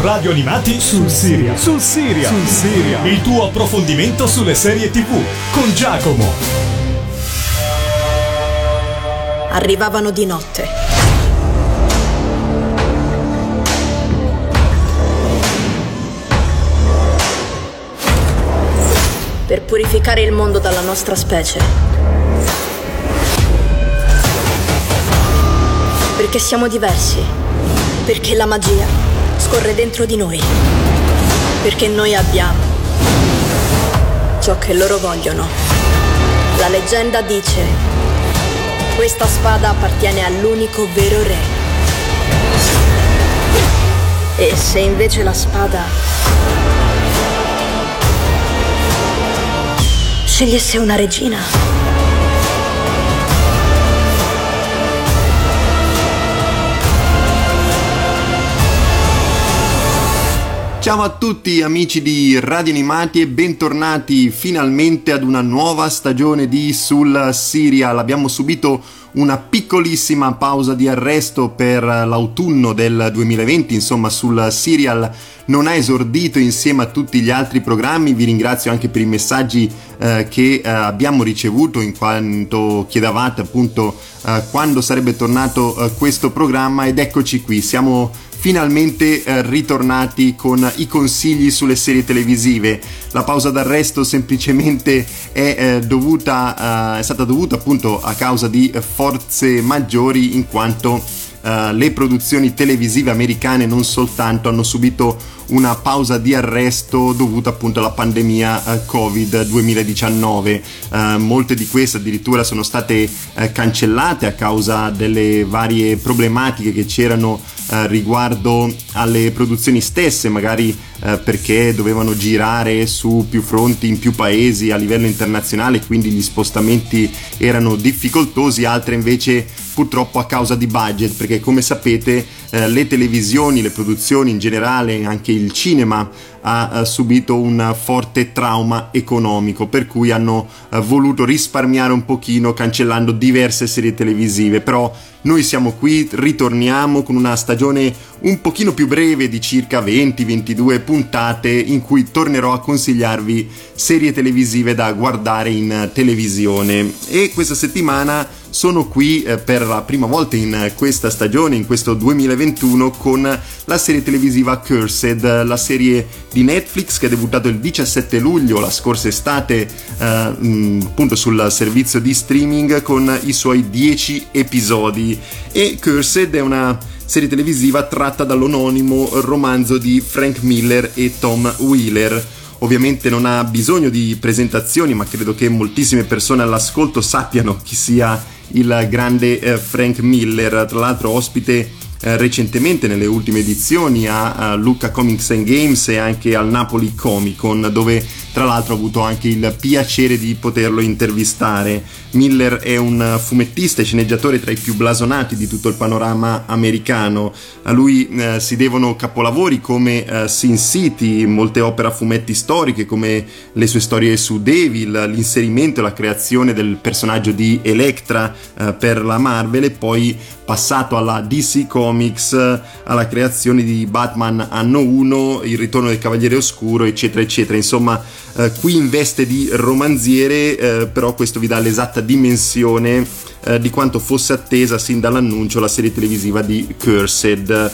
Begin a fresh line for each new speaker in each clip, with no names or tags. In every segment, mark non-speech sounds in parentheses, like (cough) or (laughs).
Radio Animati sul Siria. Sul Siria. Sul Siria. Il tuo approfondimento sulle serie TV con Giacomo.
Arrivavano di notte. Per purificare il mondo dalla nostra specie. Perché siamo diversi. Perché la magia scorre dentro di noi. Perché noi abbiamo ciò che loro vogliono. La leggenda dice, questa spada appartiene all'unico vero re. E se invece la spada scegliesse una regina?
Ciao a tutti amici di Radio Animati e bentornati finalmente ad una nuova stagione di Sul Serial. Abbiamo subito una piccolissima pausa di arresto per l'autunno del 2020, insomma sul Serial non ha esordito insieme a tutti gli altri programmi, vi ringrazio anche per i messaggi eh, che eh, abbiamo ricevuto in quanto chiedevate appunto eh, quando sarebbe tornato eh, questo programma ed eccoci qui, siamo finalmente eh, ritornati con i consigli sulle serie televisive. La pausa d'arresto semplicemente è, eh, dovuta, eh, è stata dovuta appunto a causa di forze maggiori in quanto eh, le produzioni televisive americane non soltanto hanno subito una pausa di arresto dovuta appunto alla pandemia uh, Covid 2019. Uh, molte di queste addirittura sono state uh, cancellate a causa delle varie problematiche che c'erano riguardo alle produzioni stesse, magari perché dovevano girare su più fronti in più paesi a livello internazionale, quindi gli spostamenti erano difficoltosi, altre invece purtroppo a causa di budget, perché come sapete eh, le televisioni, le produzioni in generale, anche il cinema ha, ha subito un forte trauma economico, per cui hanno uh, voluto risparmiare un pochino cancellando diverse serie televisive, però noi siamo qui, ritorniamo con una stagione un pochino più breve di circa 20-22 puntate in cui tornerò a consigliarvi serie televisive da guardare in televisione. E questa settimana sono qui eh, per la prima volta in questa stagione, in questo 2021, con la serie televisiva Cursed, la serie di Netflix che è debuttato il 17 luglio, la scorsa estate, eh, appunto sul servizio di streaming con i suoi 10 episodi. E Cursed è una serie televisiva tratta dall'anonimo romanzo di Frank Miller e Tom Wheeler ovviamente non ha bisogno di presentazioni, ma credo che moltissime persone all'ascolto sappiano chi sia il grande eh, Frank Miller, tra l'altro ospite eh, recentemente nelle ultime edizioni a, a Lucca Comics and Games e anche al Napoli Comic Con dove tra l'altro ho avuto anche il piacere di poterlo intervistare. Miller è un fumettista e sceneggiatore tra i più blasonati di tutto il panorama americano. A lui eh, si devono capolavori come eh, Sin City, molte opere a fumetti storiche come le sue storie su Devil, l'inserimento e la creazione del personaggio di Electra eh, per la Marvel e poi passato alla DC Comics, alla creazione di Batman Anno 1, il ritorno del Cavaliere Oscuro, eccetera, eccetera. Insomma, eh, qui in veste di romanziere, eh, però questo vi dà l'esatta dimensione eh, di quanto fosse attesa sin dall'annuncio la serie televisiva di Cursed.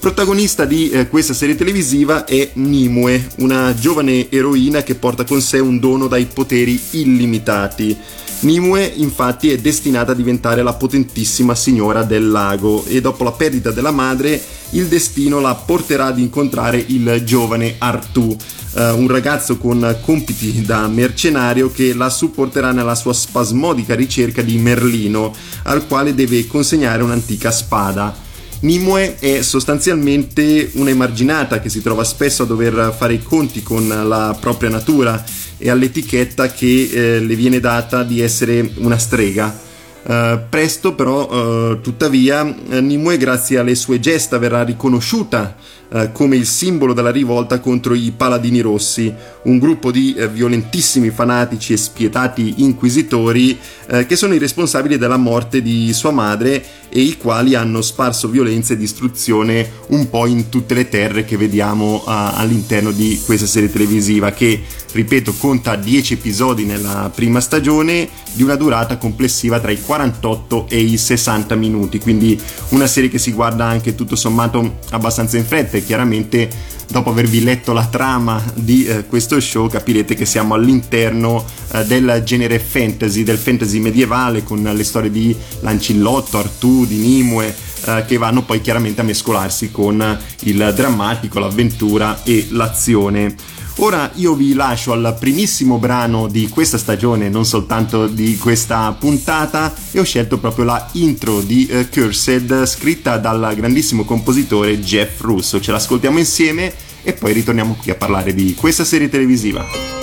Protagonista di eh, questa serie televisiva è Nimue, una giovane eroina che porta con sé un dono dai poteri illimitati. Nimue infatti è destinata a diventare la potentissima signora del lago e dopo la perdita della madre il destino la porterà ad incontrare il giovane Artù, eh, un ragazzo con compiti da mercenario che la supporterà nella sua spasmodica ricerca di Merlino, al quale deve consegnare un'antica spada. Nimue è sostanzialmente una emarginata che si trova spesso a dover fare i conti con la propria natura e all'etichetta che eh, le viene data di essere una strega. Uh, presto però, uh, tuttavia, Nimue grazie alle sue gesta verrà riconosciuta uh, come il simbolo della rivolta contro i Paladini Rossi, un gruppo di violentissimi fanatici e spietati inquisitori che sono i responsabili della morte di sua madre e i quali hanno sparso violenza e distruzione un po' in tutte le terre che vediamo all'interno di questa serie televisiva che, ripeto, conta 10 episodi nella prima stagione di una durata complessiva tra i 48 e i 60 minuti, quindi una serie che si guarda anche tutto sommato abbastanza in fretta e chiaramente dopo avervi letto la trama di eh, questo show capirete che siamo all'interno eh, del genere fantasy, del fantasy medievale con le storie di Lancillotto, Artù, di Nimue eh, che vanno poi chiaramente a mescolarsi con il drammatico, l'avventura e l'azione. Ora io vi lascio al primissimo brano di questa stagione, non soltanto di questa puntata, e ho scelto proprio la intro di uh, Cursed scritta dal grandissimo compositore Jeff Russo. Ce l'ascoltiamo insieme e poi ritorniamo qui a parlare di questa serie televisiva.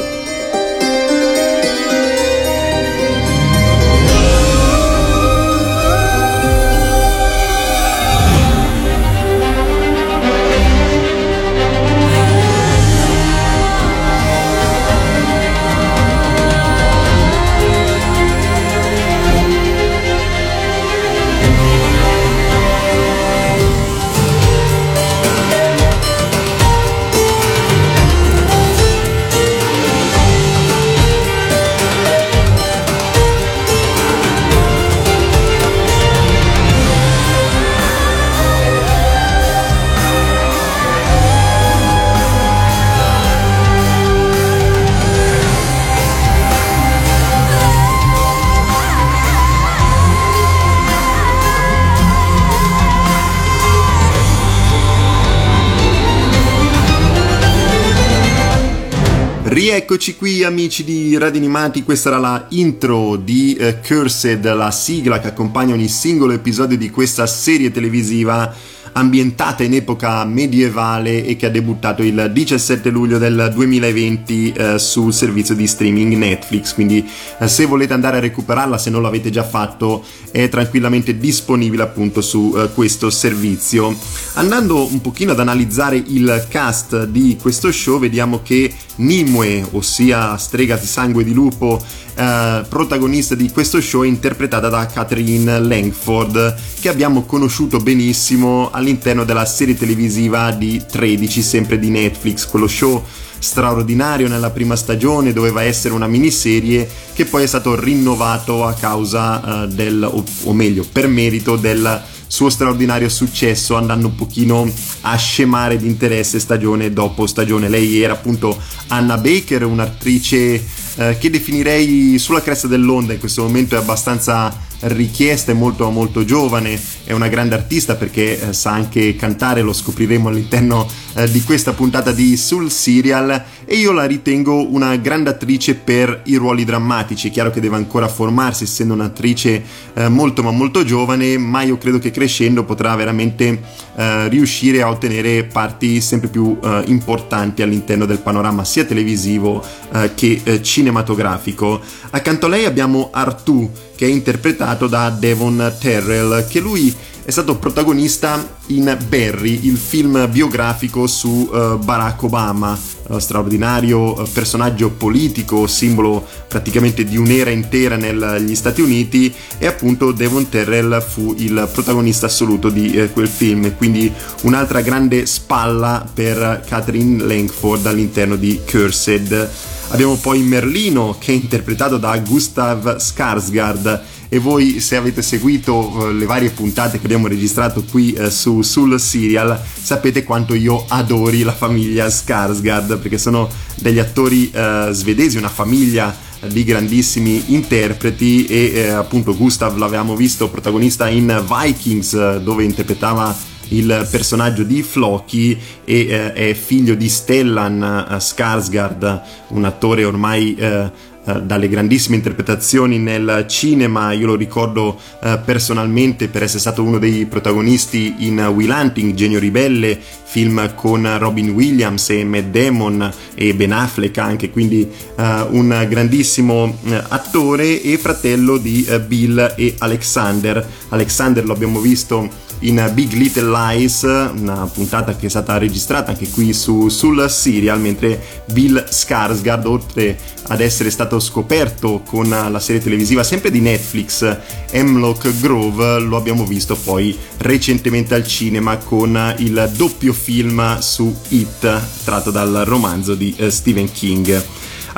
Rieccoci qui amici di Radio Animati, questa era la intro di uh, Cursed, la sigla che accompagna ogni singolo episodio di questa serie televisiva ambientata in epoca medievale e che ha debuttato il 17 luglio del 2020 eh, sul servizio di streaming Netflix, quindi eh, se volete andare a recuperarla, se non l'avete già fatto, è tranquillamente disponibile appunto su eh, questo servizio. Andando un pochino ad analizzare il cast di questo show, vediamo che Nimue, ossia strega di sangue di lupo, eh, protagonista di questo show, è interpretata da Catherine Langford, che abbiamo conosciuto benissimo all'interno della serie televisiva di 13, sempre di Netflix, quello show straordinario nella prima stagione, doveva essere una miniserie che poi è stato rinnovato a causa uh, del, o, o meglio, per merito del suo straordinario successo andando un pochino a scemare di interesse stagione dopo stagione. Lei era appunto Anna Baker, un'attrice eh, che definirei sulla cresta dell'onda in questo momento è abbastanza richiesta, è molto, molto giovane, è una grande artista perché eh, sa anche cantare, lo scopriremo all'interno eh, di questa puntata di Soul Serial. E io la ritengo una grande attrice per i ruoli drammatici, è chiaro che deve ancora formarsi essendo un'attrice eh, molto ma molto giovane, ma io credo che crescendo potrà veramente eh, riuscire a ottenere parti sempre più eh, importanti all'interno del panorama sia televisivo eh, che cinematografico. Accanto a lei abbiamo Artù che è interpretato da Devon Terrell, che lui è stato protagonista in Barry, il film biografico su uh, Barack Obama, uh, straordinario uh, personaggio politico, simbolo praticamente di un'era intera negli Stati Uniti e appunto Devon Terrell fu il protagonista assoluto di quel film, quindi un'altra grande spalla per Catherine Langford all'interno di Cursed. Abbiamo poi Merlino che è interpretato da Gustav Skarsgård. E voi se avete seguito eh, le varie puntate che abbiamo registrato qui eh, su, sul serial sapete quanto io adori la famiglia Skarsgård perché sono degli attori eh, svedesi, una famiglia di grandissimi interpreti. E eh, appunto Gustav l'avevamo visto protagonista in Vikings dove interpretava il personaggio di Floki e eh, è figlio di Stellan eh, Skarsgård, un attore ormai eh, eh, dalle grandissime interpretazioni nel cinema, io lo ricordo eh, personalmente per essere stato uno dei protagonisti in Will Hunting, Genio Ribelle, film con Robin Williams e Matt Damon e Ben Affleck anche, quindi eh, un grandissimo eh, attore e fratello di eh, Bill e Alexander. Alexander lo abbiamo visto in Big Little Lies, una puntata che è stata registrata anche qui su, sul serial, mentre Bill Skarsgård, oltre ad essere stato scoperto con la serie televisiva sempre di Netflix Hemlock Grove, lo abbiamo visto poi recentemente al cinema con il doppio film su It, tratto dal romanzo di uh, Stephen King.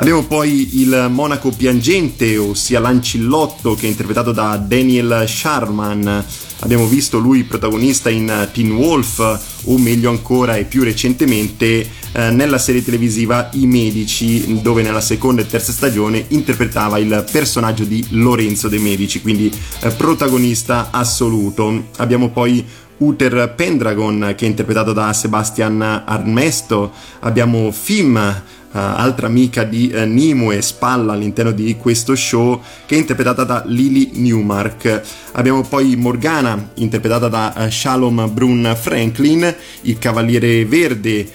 Abbiamo poi il Monaco piangente, ossia l'Ancillotto, che è interpretato da Daniel Sharman. Abbiamo visto lui protagonista in Teen Wolf, o meglio ancora e più recentemente eh, nella serie televisiva I Medici, dove nella seconda e terza stagione interpretava il personaggio di Lorenzo De Medici, quindi eh, protagonista assoluto. Abbiamo poi Uther Pendragon che è interpretato da Sebastian Armesto, abbiamo Fim altra amica di uh, Nimue Spalla all'interno di questo show che è interpretata da Lily Newmark. Abbiamo poi Morgana interpretata da uh, Shalom Brun Franklin, il Cavaliere Verde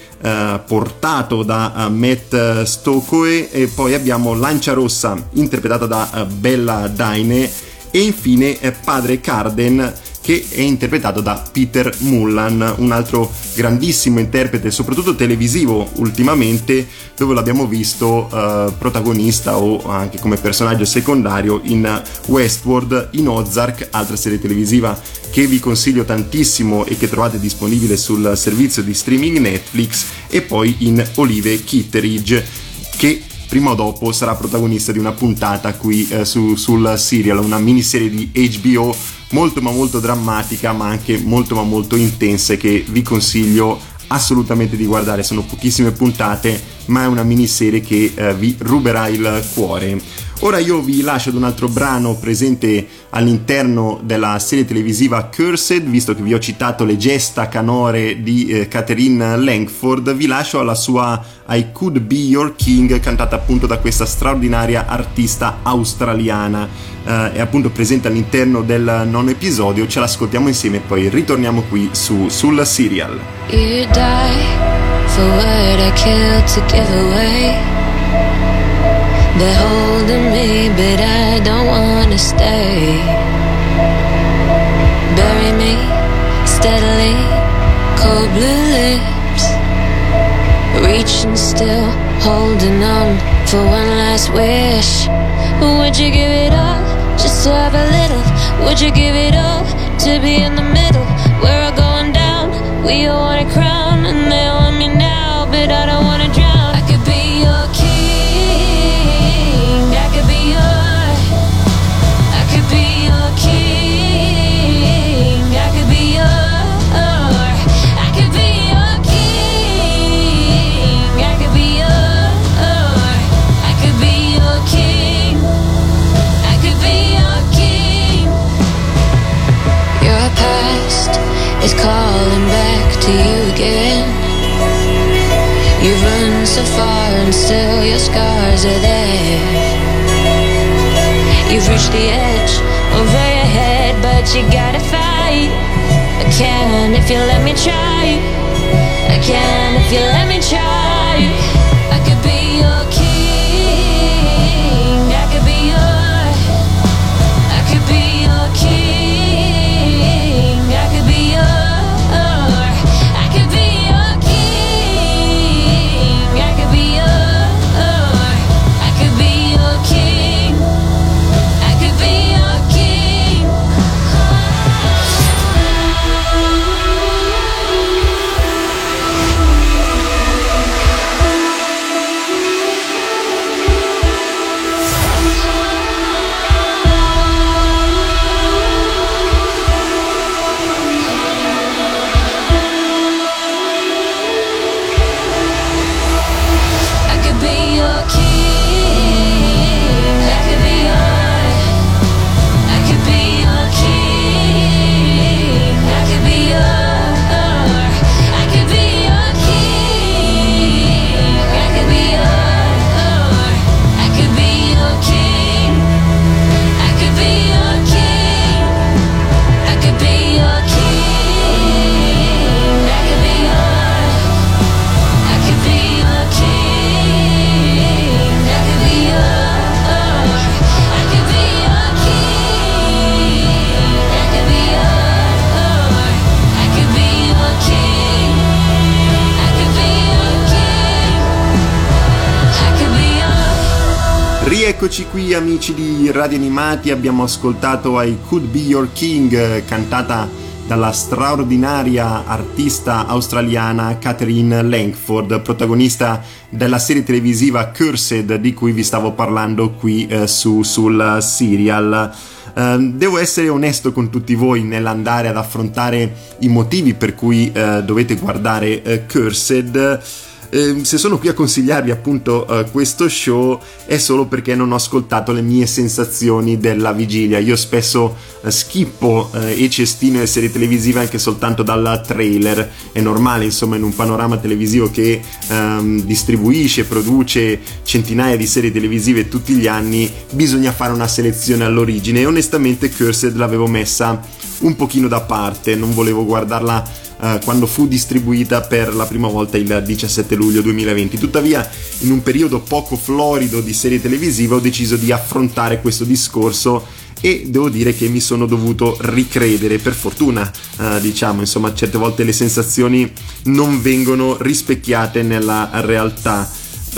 portato da Matt Stokely e poi abbiamo Lancia Rossa interpretata da Bella Daine e infine Padre Carden che è interpretato da Peter Mullan, un altro grandissimo interprete, soprattutto televisivo ultimamente, dove l'abbiamo visto uh, protagonista o anche come personaggio secondario in Westworld, in Ozark, altra serie televisiva che vi consiglio tantissimo e che trovate disponibile sul servizio di streaming Netflix, e poi in Olive Kitteridge, che prima o dopo sarà protagonista di una puntata qui eh, su, sul serial, una miniserie di HBO molto ma molto drammatica ma anche molto ma molto intensa che vi consiglio assolutamente di guardare. Sono pochissime puntate ma è una miniserie che eh, vi ruberà il cuore ora io vi lascio ad un altro brano presente all'interno della serie televisiva Cursed. Visto che vi ho citato le gesta canore di eh, Catherine Langford vi lascio alla sua I Could Be Your King cantata appunto da questa straordinaria artista australiana. Uh, è appunto presente all'interno del nono episodio, ce l'ascoltiamo insieme e poi ritorniamo qui su, sul serial. You die for what I but I don't wanna stay. Bury me steadily, cold blue lips. Reaching still, holding on for one last wish. Would you give it up? just to have a little. Would you give it all to be in the middle? We're all going down. We all want a crown, is calling back to you again. You've run so far and still your scars are there. You've reached the edge over your head, but you gotta fight. I can if you let me try. I can if you let me try. Radio Animati, abbiamo ascoltato I Could Be Your King cantata dalla straordinaria artista australiana Catherine Langford, protagonista della serie televisiva Cursed di cui vi stavo parlando qui eh, su, sul serial. Uh, devo essere onesto con tutti voi nell'andare ad affrontare i motivi per cui uh, dovete guardare uh, Cursed eh, se sono qui a consigliarvi appunto uh, questo show è solo perché non ho ascoltato le mie sensazioni della vigilia. Io spesso uh, schippo uh, e cestino le serie televisive anche soltanto dal trailer. È normale, insomma, in un panorama televisivo che um, distribuisce produce centinaia di serie televisive tutti gli anni, bisogna fare una selezione all'origine. E onestamente Cursed l'avevo messa un pochino da parte, non volevo guardarla eh, quando fu distribuita per la prima volta il 17 luglio 2020. Tuttavia, in un periodo poco florido di serie televisive, ho deciso di affrontare questo discorso e devo dire che mi sono dovuto ricredere per fortuna eh, diciamo insomma certe volte le sensazioni non vengono rispecchiate nella realtà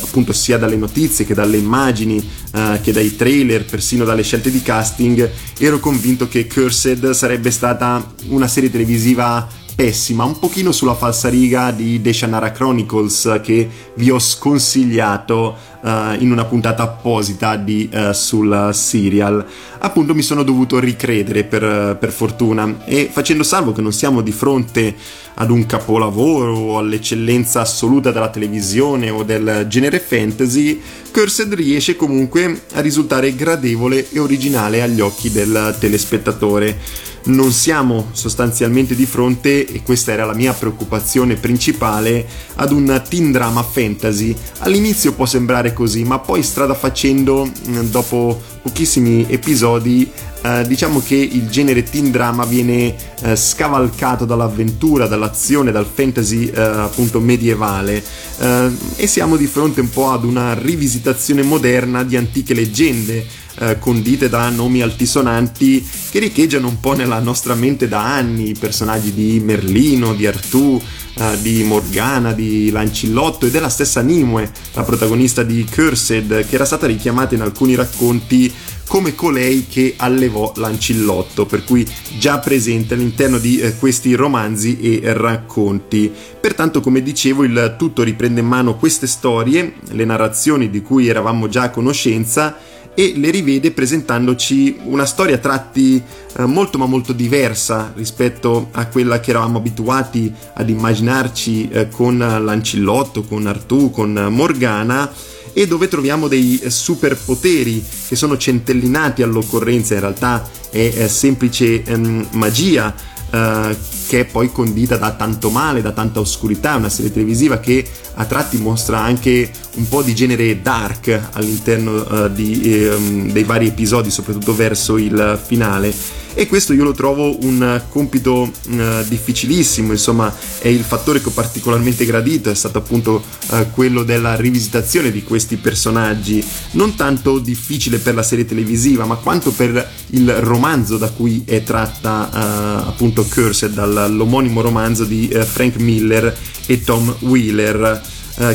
appunto sia dalle notizie che dalle immagini eh, che dai trailer persino dalle scelte di casting ero convinto che Cursed sarebbe stata una serie televisiva pessima, un pochino sulla falsariga di Deshanara Chronicles che vi ho sconsigliato uh, in una puntata apposita di, uh, sul serial. Appunto mi sono dovuto ricredere per, per fortuna e facendo salvo che non siamo di fronte ad un capolavoro o all'eccellenza assoluta della televisione o del genere fantasy, Cursed riesce comunque a risultare gradevole e originale agli occhi del telespettatore non siamo sostanzialmente di fronte, e questa era la mia preoccupazione principale, ad un teen drama fantasy. All'inizio può sembrare così, ma poi strada facendo, mm, dopo pochissimi episodi, eh, diciamo che il genere teen drama viene eh, scavalcato dall'avventura, dall'azione, dal fantasy eh, appunto medievale eh, e siamo di fronte un po' ad una rivisitazione moderna di antiche leggende eh, condite da nomi altisonanti che riecheggiano un po' nella nostra mente da anni, i personaggi di Merlino, di Artù, eh, di Morgana, di Lancillotto e della stessa Nimue, la protagonista di Cursed, che era stata richiamata in alcuni racconti come colei che allevò Lancillotto, per cui già presente all'interno di eh, questi romanzi e racconti. Pertanto, come dicevo, il tutto riprende in mano queste storie, le narrazioni di cui eravamo già a conoscenza e le rivede presentandoci una storia a tratti eh, molto ma molto diversa rispetto a quella che eravamo abituati ad immaginarci eh, con Lancillotto, con Artù, con Morgana e dove troviamo dei superpoteri che sono centellinati all'occorrenza, in realtà è, è semplice ehm, magia eh, che è poi condita da tanto male, da tanta oscurità, una serie televisiva che a tratti mostra anche un po' di genere dark all'interno uh, di, um, dei vari episodi, soprattutto verso il finale. E questo io lo trovo un compito uh, difficilissimo, insomma è il fattore che ho particolarmente gradito, è stato appunto uh, quello della rivisitazione di questi personaggi, non tanto difficile per la serie televisiva, ma quanto per il romanzo da cui è tratta uh, appunto Cursed, dall'omonimo romanzo di Frank Miller e Tom Wheeler,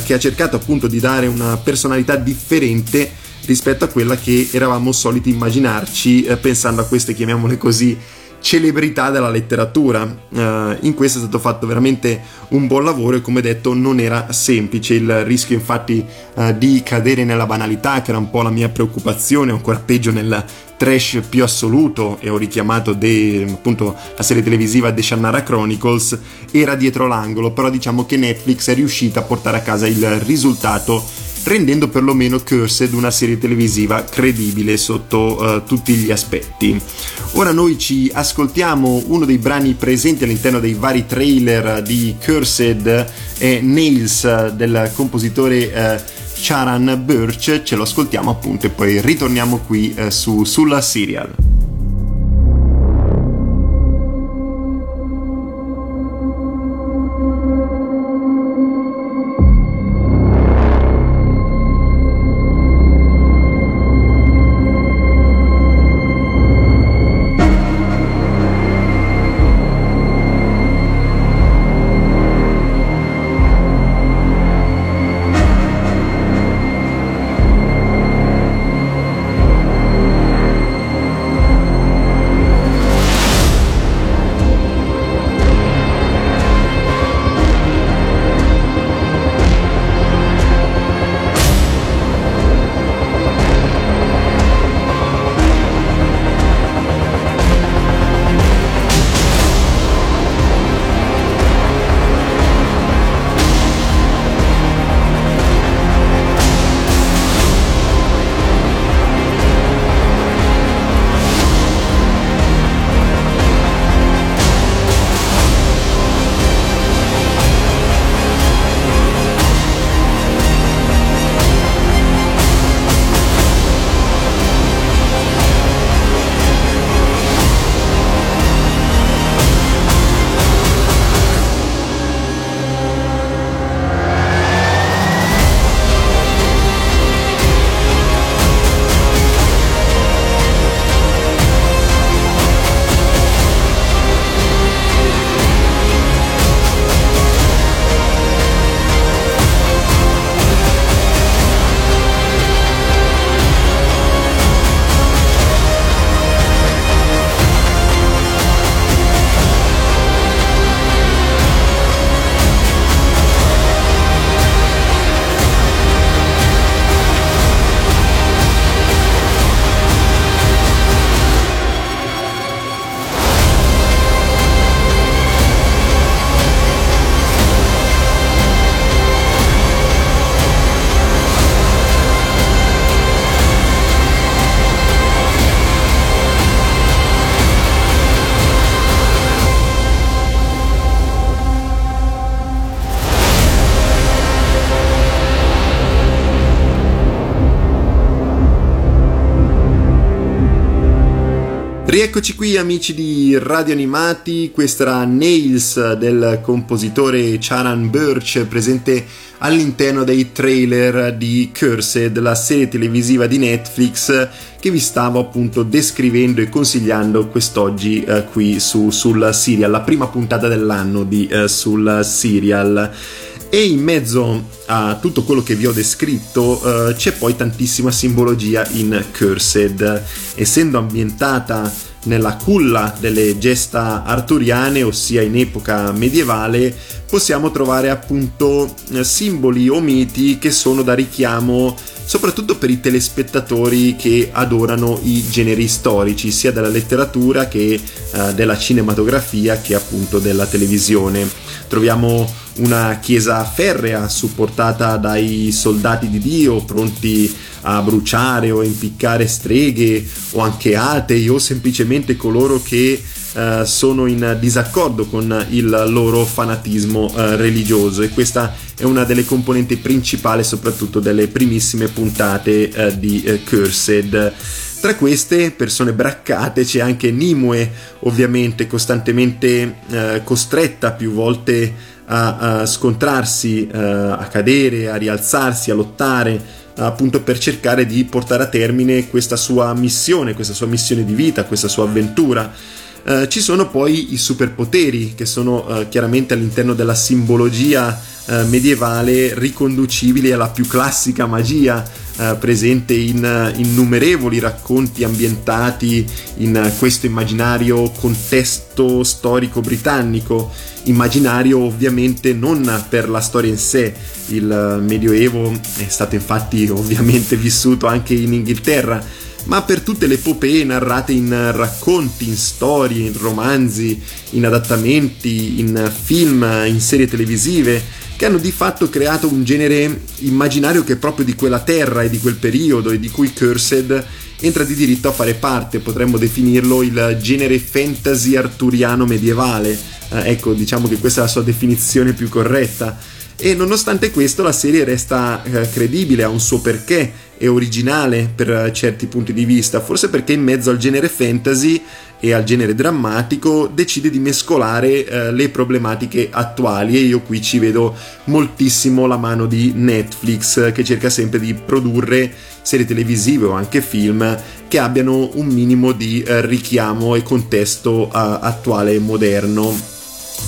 che ha cercato appunto di dare una personalità differente rispetto a quella che eravamo soliti immaginarci eh, pensando a queste, chiamiamole così, celebrità della letteratura. Uh, in questo è stato fatto veramente un buon lavoro e come detto non era semplice. Il rischio infatti uh, di cadere nella banalità, che era un po' la mia preoccupazione, ancora peggio nel trash più assoluto, e ho richiamato de, appunto la serie televisiva The Shannara Chronicles, era dietro l'angolo, però diciamo che Netflix è riuscita a portare a casa il risultato rendendo perlomeno Cursed una serie televisiva credibile sotto uh, tutti gli aspetti. Ora noi ci ascoltiamo uno dei brani presenti all'interno dei vari trailer di Cursed è Nails del compositore uh, Charan Birch, ce lo ascoltiamo appunto e poi ritorniamo qui uh, su, sulla serial. Rieccoci qui amici di Radio Animati, questa era Nails del compositore Charan Birch presente all'interno dei trailer di Cursed, la serie televisiva di Netflix che vi stavo appunto descrivendo e consigliando quest'oggi eh, qui su, sul serial, la prima puntata dell'anno di eh, sul serial. E in mezzo a tutto quello che vi ho descritto eh, c'è poi tantissima simbologia in Cursed, essendo ambientata nella culla delle gesta arturiane, ossia in epoca medievale, possiamo trovare appunto eh, simboli o miti che sono da richiamo soprattutto per i telespettatori che adorano i generi storici, sia della letteratura che eh, della cinematografia che appunto della televisione. Troviamo una chiesa ferrea supportata dai soldati di Dio pronti a bruciare o impiccare streghe o anche atei o semplicemente coloro che eh, sono in disaccordo con il loro fanatismo eh, religioso e questa è una delle componenti principali soprattutto delle primissime puntate eh, di eh, Cursed. Tra queste persone braccate c'è anche Nimue, ovviamente costantemente eh, costretta più volte a, a scontrarsi, eh, a cadere, a rialzarsi, a lottare appunto per cercare di portare a termine questa sua missione, questa sua missione di vita, questa sua avventura. Uh, ci sono poi i superpoteri che sono uh, chiaramente all'interno della simbologia uh, medievale riconducibili alla più classica magia presente in innumerevoli racconti ambientati in questo immaginario contesto storico britannico, immaginario ovviamente non per la storia in sé, il Medioevo è stato infatti ovviamente vissuto anche in Inghilterra, ma per tutte le epopee narrate in racconti, in storie, in romanzi, in adattamenti, in film, in serie televisive, che hanno di fatto creato un genere immaginario che è proprio di quella terra e di quel periodo e di cui Cursed entra di diritto a fare parte, potremmo definirlo il genere fantasy arturiano medievale. Eh, ecco, diciamo che questa è la sua definizione più corretta e nonostante questo la serie resta eh, credibile, ha un suo perché, è originale per eh, certi punti di vista, forse perché in mezzo al genere fantasy e al genere drammatico decide di mescolare eh, le problematiche attuali e io qui ci vedo moltissimo la mano di Netflix che cerca sempre di produrre serie televisive o anche film che abbiano un minimo di eh, richiamo e contesto eh, attuale e moderno.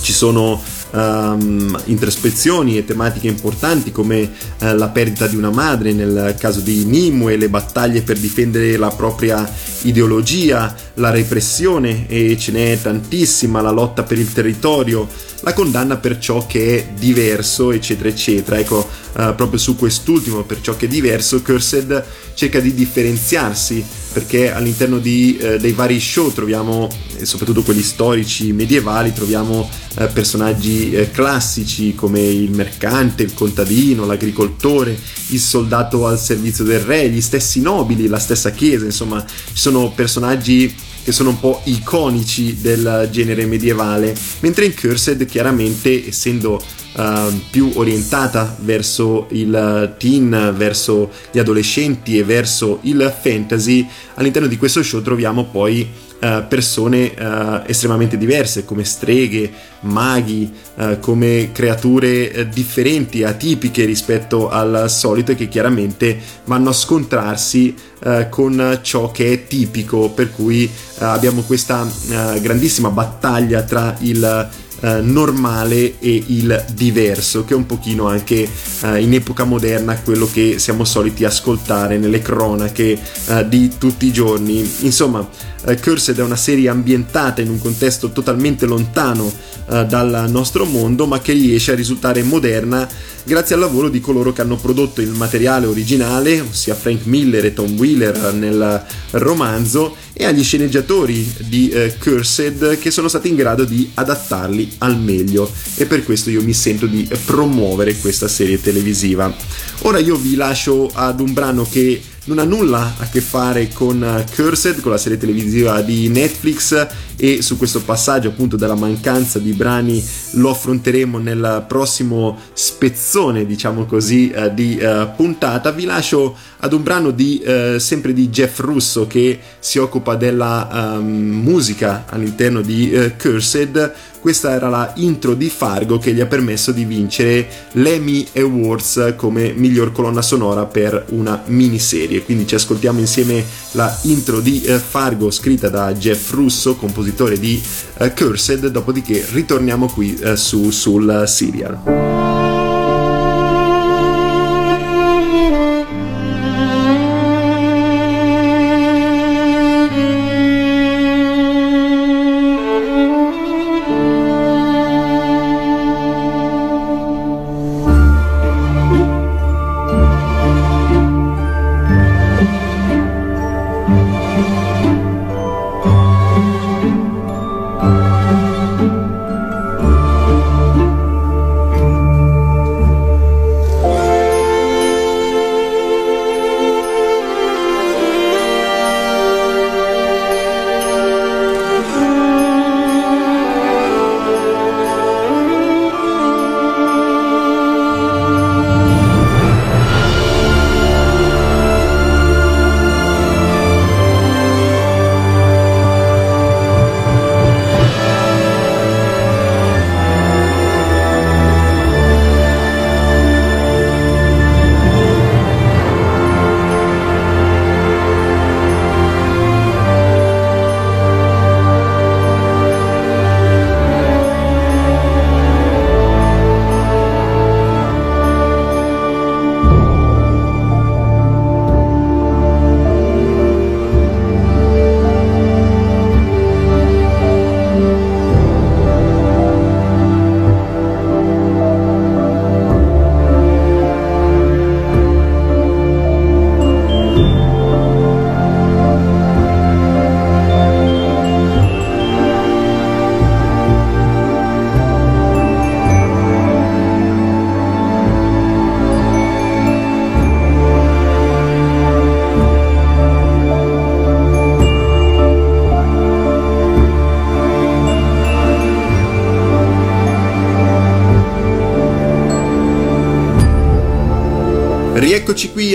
Ci sono um, introspezioni e tematiche importanti come uh, la perdita di una madre nel caso di Nimue, le battaglie per difendere la propria ideologia, la repressione e ce n'è tantissima, la lotta per il territorio, la condanna per ciò che è diverso, eccetera, eccetera. Ecco, uh, proprio su quest'ultimo, per ciò che è diverso, Cursed cerca di differenziarsi perché all'interno di, eh, dei vari show troviamo, soprattutto quelli storici medievali, troviamo eh, personaggi eh, classici come il mercante, il contadino, l'agricoltore, il soldato al servizio del re, gli stessi nobili, la stessa chiesa, insomma ci sono personaggi che sono un po' iconici del genere medievale, mentre in Cursed chiaramente essendo uh, più orientata verso il teen, verso gli adolescenti e verso il fantasy, all'interno di questo show troviamo poi uh, persone uh, estremamente diverse come streghe, maghi, come creature differenti, atipiche rispetto al solito e che chiaramente vanno a scontrarsi con ciò che è tipico, per cui abbiamo questa grandissima battaglia tra il eh, normale e il diverso, che è un pochino anche eh, in epoca moderna quello che siamo soliti ascoltare nelle cronache eh, di tutti i giorni. Insomma, eh, Cursed è una serie ambientata in un contesto totalmente lontano eh, dal nostro mondo, ma che riesce a risultare moderna grazie al lavoro di coloro che hanno prodotto il materiale originale, ossia Frank Miller e Tom Wheeler nel romanzo, e agli sceneggiatori di eh, Cursed che sono stati in grado di adattarli al meglio e per questo io mi sento di promuovere questa serie televisiva. Ora io vi lascio ad un brano che non ha nulla a che fare con eh, Cursed, con la serie televisiva di Netflix e su questo passaggio appunto della mancanza di brani lo affronteremo nel prossimo spezzone, diciamo così, eh, di eh, puntata. Vi lascio ad un brano di, eh, sempre di Jeff Russo che si occupa della um, musica all'interno di uh, Cursed. Questa era la intro di Fargo che gli ha permesso di vincere l'Emmy Awards come miglior colonna sonora per una miniserie. Quindi ci ascoltiamo insieme la intro di uh, Fargo scritta da Jeff Russo, compositore di uh, Cursed, dopodiché ritorniamo qui su, sul serial.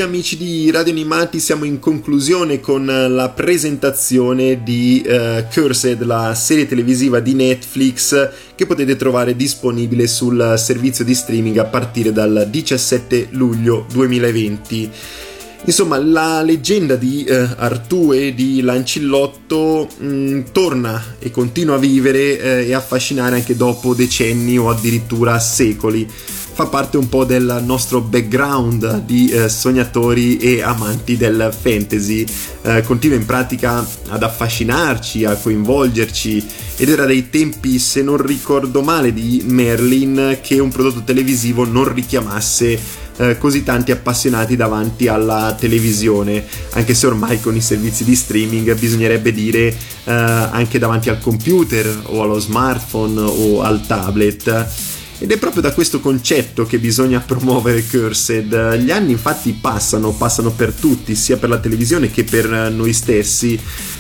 Amici di Radio Animati, siamo in conclusione con la presentazione di uh, Cursed, la serie televisiva di Netflix che potete trovare disponibile sul servizio di streaming a partire dal 17 luglio 2020. Insomma, la leggenda di Artù e di Lancillotto mh, mm, torna e continua a vivere uh, e affascinare anche dopo decenni o addirittura secoli fa parte un po' del nostro background di eh, sognatori e amanti del fantasy. Eh, continua in pratica ad affascinarci, a coinvolgerci ed era dei tempi, se non ricordo male, di Merlin che un prodotto televisivo non richiamasse eh, così tanti appassionati davanti alla televisione, anche se ormai con i servizi di streaming bisognerebbe dire eh, anche davanti al computer o allo smartphone o al tablet. Ed è proprio da questo concetto che bisogna promuovere Cursed. Gli anni infatti passano, passano per tutti, sia per la televisione che per noi stessi.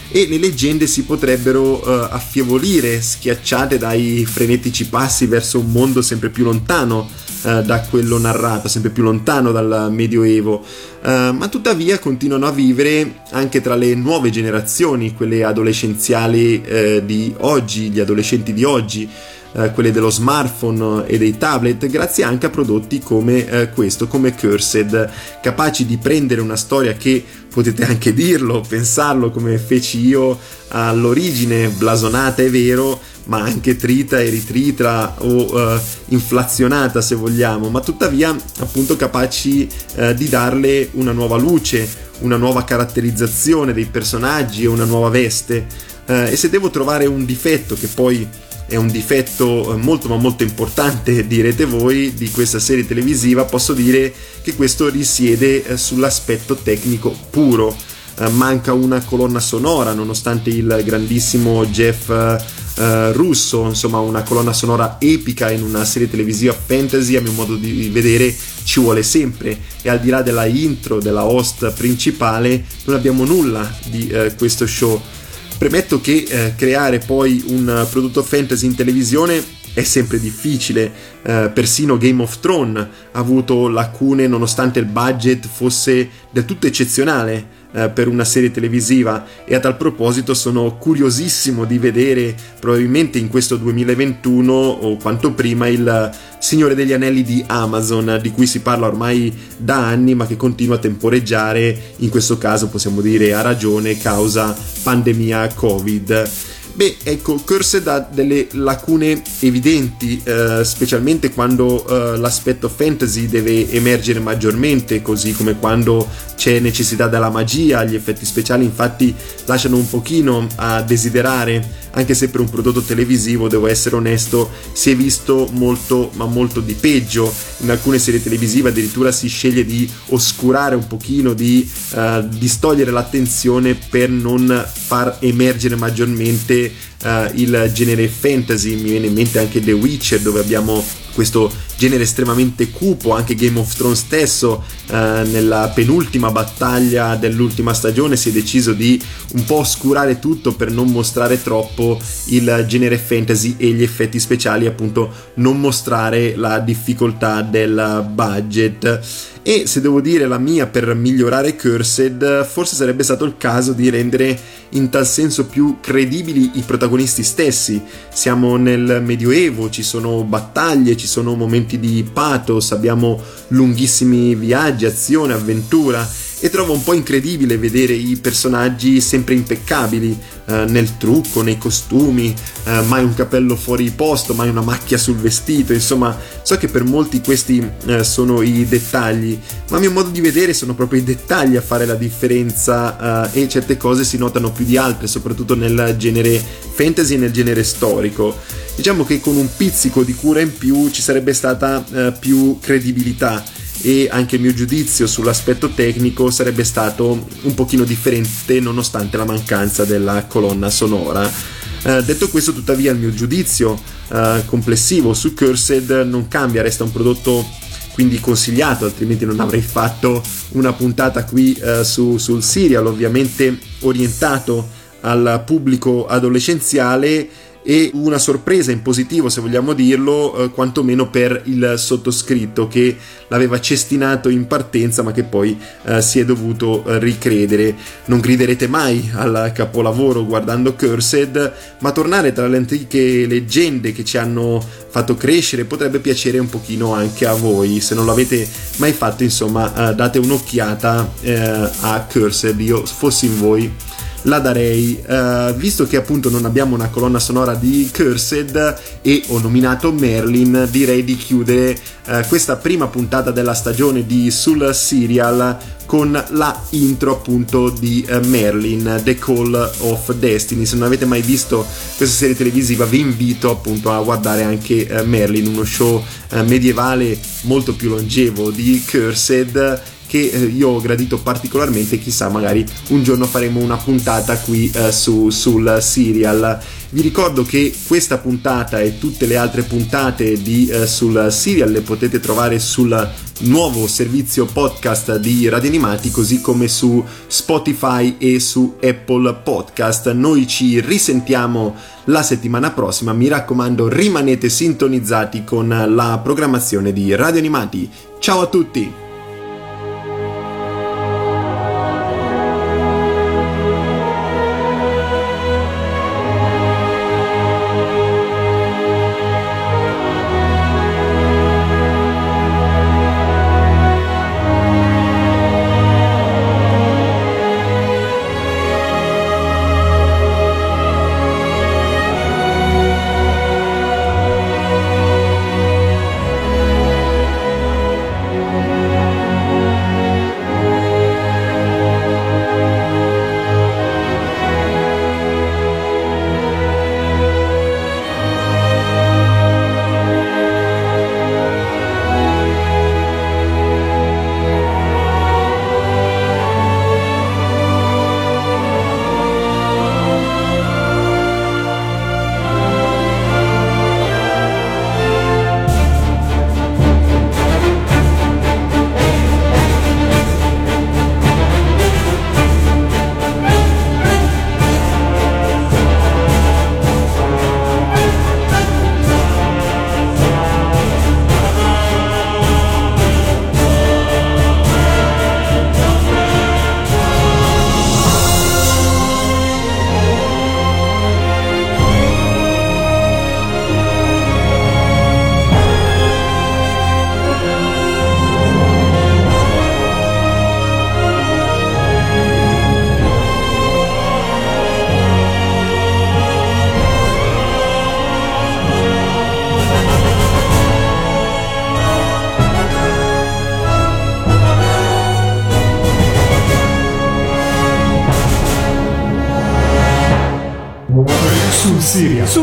E le leggende si potrebbero uh, affievolire, schiacciate dai frenetici passi verso un mondo sempre più lontano uh, da quello narrato, sempre più lontano dal Medioevo, uh, ma tuttavia continuano a vivere anche tra le nuove generazioni, quelle adolescenziali di oggi, gli adolescenti di oggi eh, quelle dello smartphone e dei tablet, grazie anche a prodotti come eh, questo, come Cursed, capaci di prendere una storia che potete anche dirlo, pensarlo come feci io all'origine, blasonata è vero, ma anche trita e ritrita o uh, inflazionata se vogliamo, ma tuttavia appunto capaci uh, di darle una nuova luce, una nuova caratterizzazione dei personaggi e una nuova veste. Uh, e se devo trovare un difetto che poi è un difetto eh, molto ma molto importante, (laughs) direte voi, di questa serie televisiva, posso dire che questo risiede eh, sull'aspetto tecnico puro. Eh, manca una colonna sonora, nonostante il grandissimo Jeff russo, insomma una colonna sonora epica in una serie televisiva fantasy, a mio modo di vedere ci vuole sempre e al di là della intro della host principale non abbiamo nulla di questo show. Premetto che eh, creare poi un prodotto fantasy in televisione è sempre difficile, eh, persino Game of Thrones ha avuto lacune nonostante il budget fosse del tutto eccezionale eh, per una serie televisiva e a tal proposito sono curiosissimo di vedere probabilmente in questo 2021 o quanto prima il Signore degli Anelli di Amazon di cui si parla ormai da anni ma che continua a temporeggiare in questo caso possiamo dire a ragione causa pandemia Covid. Beh, ecco, Cursed ha delle lacune evidenti, eh, specialmente quando eh, l'aspetto fantasy deve emergere maggiormente, così come quando c'è necessità della magia, gli effetti speciali infatti lasciano un pochino a desiderare, anche se per un prodotto televisivo, devo essere onesto, si è visto molto, ma molto di peggio. In alcune serie televisive addirittura si sceglie di oscurare un pochino, di uh, distogliere l'attenzione per non far emergere maggiormente uh, il genere fantasy. Mi viene in mente anche The Witcher, dove abbiamo questo genere estremamente cupo, anche Game of Thrones stesso eh, nella penultima battaglia dell'ultima stagione si è deciso di un po' oscurare tutto per non mostrare troppo il genere fantasy e gli effetti speciali, appunto non mostrare la difficoltà del budget. E se devo dire la mia per migliorare Cursed, forse sarebbe stato il caso di rendere in tal senso più credibili i protagonisti stessi. Siamo nel Medioevo, ci sono battaglie, ci sono momenti di pathos, abbiamo lunghissimi viaggi, azione, avventura e trovo un po' incredibile vedere i personaggi sempre impeccabili eh, nel trucco, nei costumi, eh, mai un capello fuori posto, mai una macchia sul vestito, insomma so che per molti questi eh, sono i dettagli, ma a mio modo di vedere sono proprio i dettagli a fare la differenza eh, e certe cose si notano più di altre, soprattutto nel genere fantasy e nel genere storico. Diciamo che con un pizzico di cura in più ci sarebbe stata eh, più credibilità e anche il mio giudizio sull'aspetto tecnico sarebbe stato un pochino differente nonostante la mancanza della colonna sonora. Uh, detto questo, tuttavia, il mio giudizio uh, complessivo su Cursed non cambia, resta un prodotto quindi consigliato, altrimenti non avrei fatto una puntata qui uh, su, sul serial, ovviamente orientato al pubblico adolescenziale e una sorpresa in positivo se vogliamo dirlo eh, quantomeno per il sottoscritto che l'aveva cestinato in partenza ma che poi eh, si è dovuto eh, ricredere. Non griderete mai al capolavoro guardando Cursed ma tornare tra le antiche leggende che ci hanno fatto crescere potrebbe piacere un pochino anche a voi. Se non l'avete mai fatto insomma eh, date un'occhiata eh, a Cursed. Io fossi in voi la darei. Uh, visto che appunto non abbiamo una colonna sonora di Cursed e ho nominato Merlin, direi di chiudere uh, questa prima puntata della stagione di Sul Serial con la intro appunto di uh, Merlin, The Call of Destiny. Se non avete mai visto questa serie televisiva vi invito appunto a guardare anche Merlin, uno show medievale molto più longevo di Cursed che eh, io ho gradito particolarmente, chissà magari un giorno faremo una puntata qui eh, su, sul serial. Vi ricordo che questa puntata e tutte le altre puntate di, eh, sul serial le potete trovare sul nuovo servizio podcast di Radio Animati così come su Spotify e su Apple Podcast. Noi ci risentiamo la settimana prossima, mi raccomando rimanete sintonizzati con la programmazione di Radio Animati. Ciao a tutti!